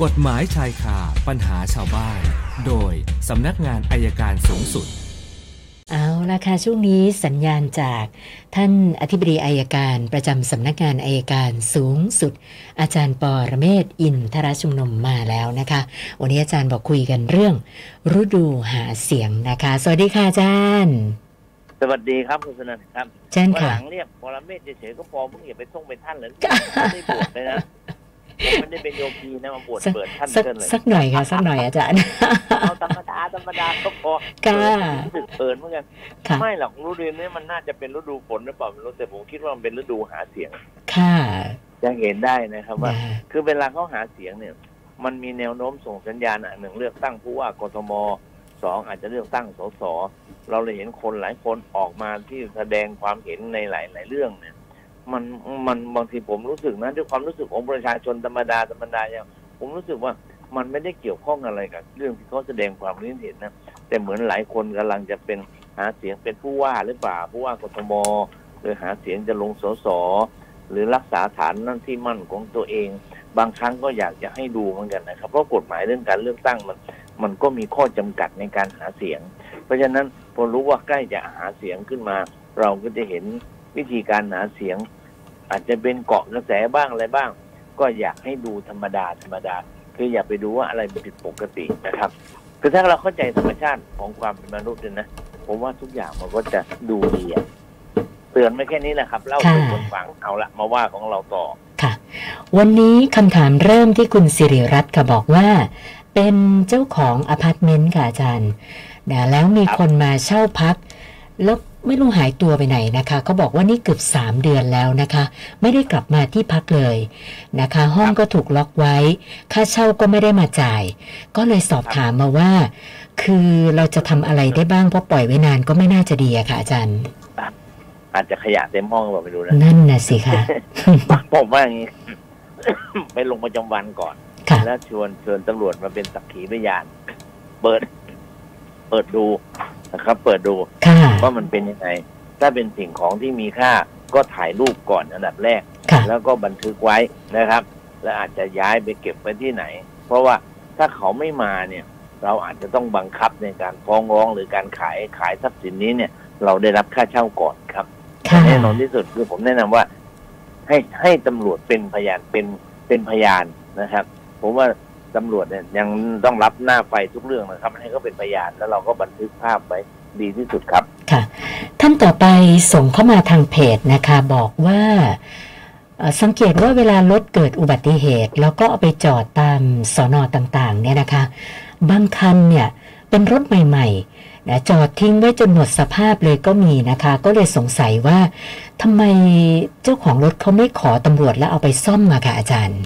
กฎหมายชายคาปัญหาชาวบ้าน โดยสำนักงานอายการสูงสุด เอาละค่ะช่วงนี้สัญญาณจากท่านอธิบดีอายการประจำสำนักงานอายการสูงสุด อาจารย์ปอระเมศวร์อินทรชุมนุมมาแล้วนะคะ วันนี้อาจารย์บอกคุยกันเรื่อง ฤดูหาเสียงนะคะ สวัสดีค่ะอาจารย์ สวัสดีครับคุณสนันครับเช่นวันค่ะหลังเรียกปรเมศเฉยๆก็พอมึงอย่าไปส่งเป็นท่านเลยไม่ได้บวชเลยนะผม ไม่ได้เป็นโยคีนะมาบวชสักเปิดท่านสักเกินเลยสักหน่อยค่ะสักหน่อยอาจารย์เอาธรรมดาธรรมดาก็พอค่ะรู้สึกเปิดเหมือนกันค่ะไม่หรอกฤดูนี้มันน่าจะเป็นฤดูฝนหรือเปล่าไม่รู้แต่ผมคิดว่ามันเป็นฤดูหาเสียง ค่ะจะเห็นได้นะครับว่านะคือเวลาเขาหาเสียงเนี่ย มันมีแนวโน้มส่งสัญญาณอะหนึ่งเลือกตั้งผู้ว่ากทมสองอาจจะเลือกตั้งสสเราเลยเห็นคนหลายคนออกมาที่แสดงความเห็นในหลาย ๆ เรื่องเนี่ย มันมันบางทีผมรู้สึกนะด้วยความรู้สึกของประชาชนธรรมดาธรรมดาอย่างผมรู้สึกว่ามันไม่ได้เกี่ยวข้องอะไรกับ เรื่องที่เขาแสดงความคิดเห็นนะแต่เหมือนหลายคนกำลังจะเป็นหาเสียงเป็นผู้ว่าหรือเปล่าผู้ว่ากทมหรือหาเสียงจะลงสสหรือรักษาฐานนั่นที่มั่นของตัวเอง บางครั้งก็อยากจะให้ดูเหมือนกันนะครับ เพราะกฎหมายเรื่องการเลือกตั้งมัน มันก็มีข้อจำกัดในการหาเสียง เพราะฉะนั้นพอรู้ว่าใกล้จะหาเสียงขึ้นมา เราก็จะเห็น วิธีการหาเสียง อาจจะเป็นเกาะกระแสบ้างอะไรบ้าง ก็อยากให้ดูธรรมดาธรรมดา คืออย่าไปดูว่าอะไรผิดปกตินะครับ คือถ้าเราเข้าใจธรรมชาติของความเป็นมนุษย์เนี่ยนะผมว่าทุกอย่างมันก็จะดูดีอะเตือนไม่แค่นี้แหละครับเล่าสู่คนฟังเอาละมาว่าของเราต่อค่ะ วันนี้คำถามเริ่มที่คุณสิริรัตน์ค่ะบอกว่า เป็นเจ้าของอพาร์ตเมนต์ค่ะอาจารย์แล้วมีคนมาเช่าพัก แล้ว ไม่รู้หายตัวไปไหนนะคะเขาบอกว่านี่เกือบสามเดือนแล้วนะคะ ไม่ได้กลับมาที่พักเลยนะคะ ห้องก็ถูกล็อกไว้ ค่าเช่าก็ไม่ได้มาจ่าย ก็เลยสอบถามมาว่า คือเราจะทำอะไรได้บ้างเพราะปล่อยไว้นานก็ไม่น่าจะดีอะค่ะอาจารย์ อาจจะขยะเต็มห้องเราไปดูนะนั่นน่ะสิค่ะผมว่าอย่างนี้ไปลงประจำวันก่อนค่ะแล้วชวนเชิญตำรวจมาเป็นสักขีพยาน เปิด เปิดดูนะครับ เปิดดูค่ะ ว่ามันเป็นยังไง ถ้าเป็นสิ่งของที่มีค่าก็ถ่ายรูปก่อนอันดับแรกค่ะแล้วก็บันทึกไว้นะครับ แล้วอาจจะย้ายไปเก็บไว้ที่ไหน เพราะว่าถ้าเขาไม่มาเนี่ยเราอาจจะต้องบังคับในการฟ้องร้องหรือการขายขายทรัพย์สินนี้เนี่ย เราได้รับค่าเช่าก่อนครับค่ะแน่นอนที่สุดคือผมแนะนำว่า ให้ให้ตำรวจเป็นพยานเป็นเป็นพยานนะครับผมว่าตำรวจเนี่ยยังต้องรับหน้าไฟทุกเรื่องนะครับ ให้เขาเป็นพยานแล้วเราก็บันทึกภาพไว้ ดีที่สุดครับ ค่ะ ท่านต่อไปส่งเข้ามาทางเพจนะคะ บอกว่าเอ่อสังเกตว่าเวลารถเกิดอุบัติเหตุ แล้วก็เอาไปจอดตามสอนอต่างๆ เนี่ยนะคะ บางคันเนี่ยเป็นรถใหม่ๆนะจอดทิ้งไว้จนหมดสภาพเลยก็มีนะคะ ก็เลยสงสัยว่าทำไมเจ้าของรถเขาไม่ขอตำรวจแล้วเอาไปซ่อมมาค่ะอาจารย์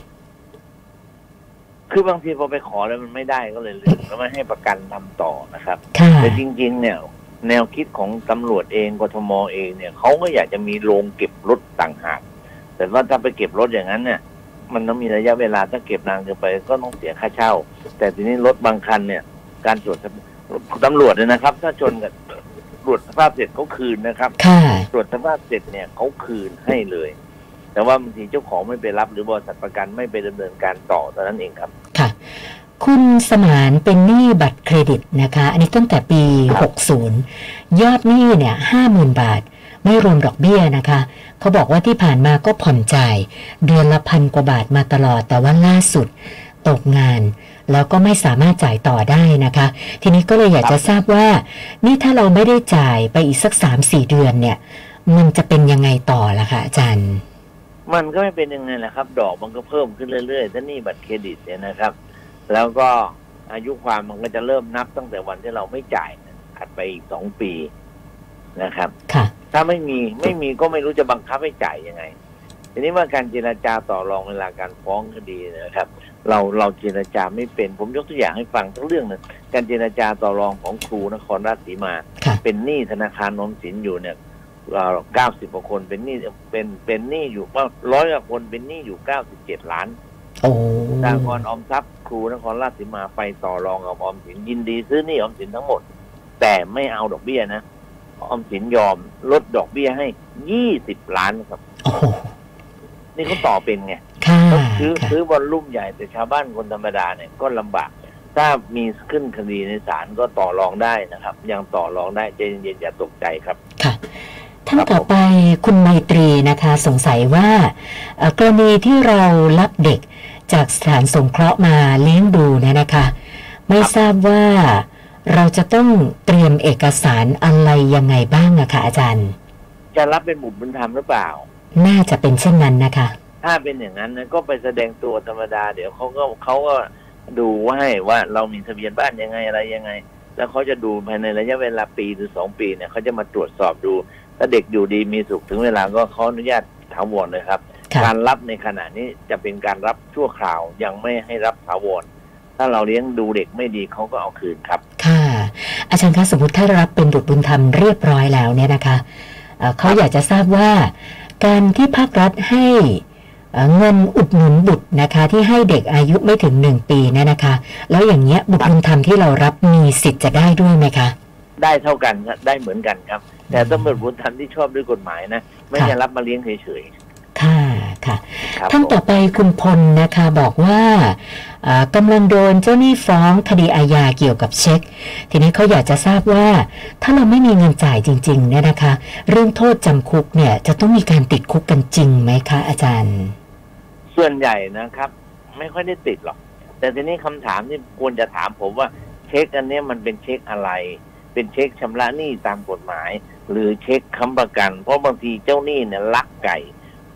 คือบางทีพอไปขอแล้วมันไม่ได้ก็เลยลืมแล้วไม่ให้ประกันทำต่อนะครับค่ะแต่จริง ๆ เนี่ย แนวคิดของตำรวจเองกทมเองเนี่ยเขาก็อยากจะมีโรงเก็บรถต่างหาก แต่ว่าถ้าไปเก็บรถอย่างนั้นเนี่ย มันต้องมีระยะเวลาถ้าเก็บนานเกินไปก็ต้องเสียค่าเช่า แต่ทีนี้รถบางคันเนี่ย การตรวจสภตำรวจเนี่ยนะครับ ถ้าชนกับตรวจสภาพเสร็จเขาคืนนะครับค่ะตรวจสภาพเสร็จเนี่ยเขาคืนให้เลย แต่ว่าบางทีเจ้าของไม่ไปรับหรือบริษัทประกันไม่ไปดำเนินการต่อเท่านั้นเองครับ ค่ะคุณสมานเป็นหนี้บัตรเครดิตนะคะ อันนี้ตั้งแต่ปีครับ60 ยอดหนี้เนี่ยห้าหมื่นบาท ไม่รวมดอกเบี้ยนะคะ เขาบอกว่าที่ผ่านมาก็ผ่อนจ่าย เดือนละพันกว่าบาทมาตลอด แต่ว่าล่าสุดตกงาน แล้วก็ไม่สามารถจ่ายต่อได้นะคะ ทีนี้ก็เลยอยากจะทราบว่า นี่ถ้าเราไม่ได้จ่ายไปอีกสักสามสี่เดือนเนี่ย มันจะเป็นยังไงต่อล่ะคะอาจารย์มันก็ไม่เป็นยังไงแหละครับ ดอกมันก็เพิ่มขึ้นเรื่อยๆถ้าหนี่บัตรเครดิตเนี่ยนะครับ แล้วก็อายุความมันก็จะเริ่มนับตั้งแต่วันที่เราไม่จ่ายถัดไปอีกสองปีนะครับ ค่ะ ถ้าไม่มีไม่มีก็ไม่รู้จะบังคับให้จ่ายยังไง ทีนี้ว่าการเจรจาต่อรองเวลาการฟ้องคดีนะครับ เราเราเจรจาไม่เป็น ผมยกตัวอย่างให้ฟังทั้งเรื่องหนึ่งการเจรจาต่อรองของครูนครราชสีมาค่ะเป็นหนี้ธนาคารนอมสินอยู่เนี่ยเก้าสิบกว่าคนเป็นหนี้เป็นเป็นหนี้อยู่ว่าร้อยกว่าคนเป็นหนี้อยู่เก้าสิบเจ็ดล้านโอ้ สากรณ์ออมทรัพย์ครูนครราชสีมาไปต่อรองกับออมสินยินดีซื้อหนี้ออมสินทั้งหมด แต่ไม่เอาดอกเบี้ยนะออมสินยอมลดดอกเบี้ยให้ยี่สิบล้านครับโอ้โหนี่เขาต่อเป็นไงค่ะซื้อค่ะซื้อบอลลุ่มใหญ่แต่ชาวบ้านคนธรรมดาเนี่ยก็ลำบาก ถ้ามีขึ้นคดีในศาลก็ต่อรองได้นะครับ ยังต่อรองได้ใจเย็นๆอย่าตกใจครับค่ะท่านครับผมต่อไปคุณไมตรีนะคะ สงสัยว่าเอ่อกรณีที่เรารับเด็ก จากสถานสงเคราะห์มาเลี้ยงดูเนี่ยนะคะ ไม่ทราบว่าเราจะต้องเตรียมเอกสารอะไรยังไงบ้างอะคะอาจารย์ จะรับเป็นบุตรบุญธรรมหรือเปล่า น่าจะเป็นเช่นนั้นนะคะ ถ้าเป็นอย่างนั้นนะก็ไปแสดงตัวธรรมดา เดี๋ยวเขาก็เขาก็ดูว่าให้ว่าเรามีทะเบียนบ้านยังไงอะไรยังไง แล้วเขาจะดูภายในระยะเวลาปีหรือสองปีเนี่ยเขาจะมาตรวจสอบดู ถ้าเด็กอยู่ดีมีสุขถึงเวลาก็เขาอนุญาตถาวรเลยครับค่ะ การรับในขณะนี้จะเป็นการรับชั่วคราวยังไม่ให้รับถาวรถ้าเราเลี้ยงดูเด็กไม่ดีเขาก็เอาคืนครับ ค่ะ อาจารย์คะสมมติถ้ารับเป็นบุตรบุญธรรมเรียบร้อยแล้วเนี่ยนะคะเอ่อเขาอยากจะทราบว่า การที่ภาครัฐให้เอ่อเงินอุดหนุนบุตรนะคะ ที่ให้เด็กอายุไม่ถึงหนึ่งปีเนี่ยนะคะ แล้วอย่างเงี้ยบุตรบุญธรรมที่เรารับมีสิทธิ์จะได้ด้วยไหมคะ ได้เท่ากันครับได้เหมือนกันครับ แต่ต้องเป็นบุญธรรมที่ชอบด้วยกฎหมายนะ ไม่ใช่รับมาเลี้ยงเฉยค่ะ ค่ะๆครับท่านผมต่อไปคุณพลนะคะบอกว่าเอ่อกำลังโดนเจ้าหนี้ฟ้องคดีอาญาเกี่ยวกับเช็ค ทีนี้เขาอยากจะทราบว่า ถ้าเราไม่มีเงินจ่ายจริงๆเนี่ยนะคะ เรื่องโทษจำคุกเนี่ยจะต้องมีการติดคุกกันจริงไหมคะอาจารย์ ส่วนใหญ่นะครับ ไม่ค่อยได้ติดหรอก แต่ทีนี้คำถามที่ควรจะถามผมว่าเช็คอันเนี้ยมันเป็นเช็คอะไร เป็นเช็คชำระหนี้ตามกฎหมาย หรือเช็คค้ำประกัน เพราะบางทีเจ้าหนี้เนี่ยลักไก่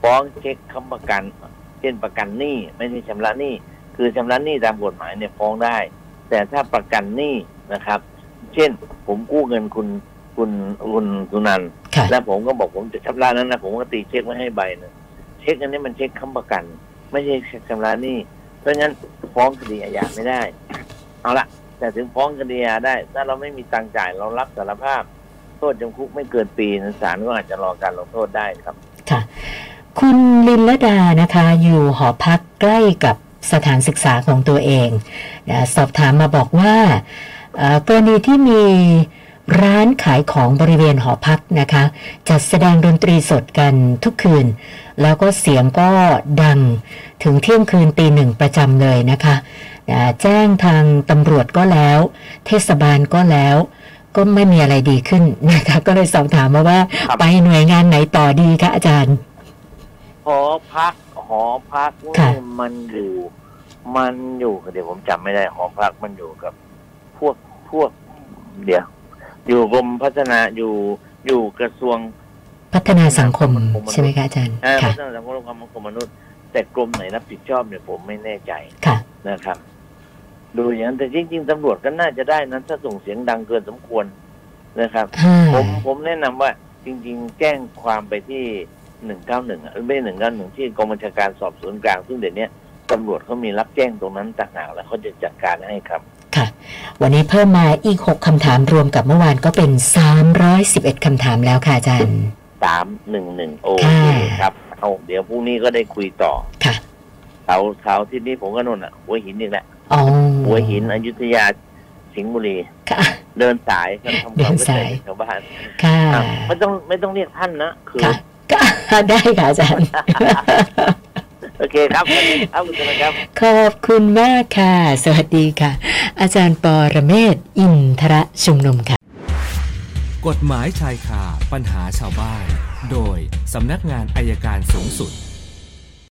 ฟ้องเช็คค้ำประกัน เช่นประกันหนี้ไม่ใช่ชำระหนี้คือชำระหนี้ตามกฎหมายเนี่ยฟ้องได้ แต่ถ้าประกันหนี้นะครับ เช่นผมกู้เงินคุณคุณคุณสุนันท์ค่ะแล้วผมก็บอกผมจะชำระนั้นนะผมก็ตีเช็คไว้ให้ใบหนึงเช็คอันนี้มันเช็คค้ำประกัน ไม่ใช่เช็คชำระหนี้เพราะฉะนั้นฟ้องคดีอาญาไม่ได้ เอาละแต่ถึงฟ้องคดีอาญาได้ ถ้าเราไม่มีตังค์จ่ายเรารับสารภาพ โทษจำคุกไม่เกินปีนะศาลก็อาจจะรอการลงโทษได้ครับ ค่ะคุณลินลดานะคะ อยู่หอพักใกล้กับสถานศึกษาของตัวเองนะสอบถามมาบอกว่าเอ่อกรณีที่มีร้านขายของบริเวณหอพักนะคะ จัดแสดงดนตรีสดกันทุกคืน แล้วก็เสียงก็ดังถึงเที่ยงคืนตีหนึ่งประจำเลยนะคะอ่าแจ้งทางตำรวจก็แล้ว เทศบาลก็แล้ว ก็ไม่มีอะไรดีขึ้นนะคะ ก็เลยสอบถามมาว่าครับไปหน่วยงานไหนต่อดีคะอาจารย์ หอพักหอพักค่ะนี่มันอยู่ มันอยู่เดี๋ยวผมจำไม่ได้หอพักมันอยู่กับ พวกพวก เดี๋ยว อยู่กรมพัฒนาอยู่อยู่กระทรวง พัฒนาสังคมสังคมใช่ไหมคะอาจารย์เอ่อพัค่ะฒนาสังคมและความมั่นคงมนุษย์ แต่กรมไหนรับผิดชอบเนี่ยผมไม่แน่ใจค่ะนะครับ ดูอย่างนั้นแต่จริงๆตำรวจก็น่าจะได้นั้นถ้าส่งเสียงดังเกินสมควรนะครับห้าผมผมแนะนำว่าจริง ๆ แจ้งความไปที่ หนึ่งเก้าหนึ่งไม่หนึ่งเก้าหนึ่งที่กองบัญชาการสอบสวนกลางซึ่งเดี๋ยวนี้ตำรวจเขามีรับแจ้งตรงนั้นต่างหากแล้วเขาจะจัดการให้ครับ ค่ะ วันนี้เพิ่มมาอีก6คำถามรวมกับเมื่อวานก็เป็น311คำถามแล้วค่ะอาจารย์สามหนึ่งหนึ่งโอค่ะเคครับเอาเดี๋ยวพรุ่งนี้ก็ได้คุยต่อค่ะเสาร์เสาร์ที่นี้ผมก็นู่นอะ หัวหินอีกแหละอ๋อหัวหินอยุธยาสิงห์บุรีค่ะเดินสายครับทำความเข้าใจเดินสายกับชาวบ้านค่ะอะไม่ต้องไม่ต้องเรียกท่านนะคือค่ะ ก็ได้ค่ะอาจารย์ โอเคครับวันนี้ครับคุณผู้ชมครับ ขอบคุณมากค่ะ สวัสดีค่ะ อาจารย์ปอระเมศวร์อินทรชุมนุมค่ะ กฎหมายชายคาปัญหาชาวบ้าน โดยสำนักงานอายการสูงสุด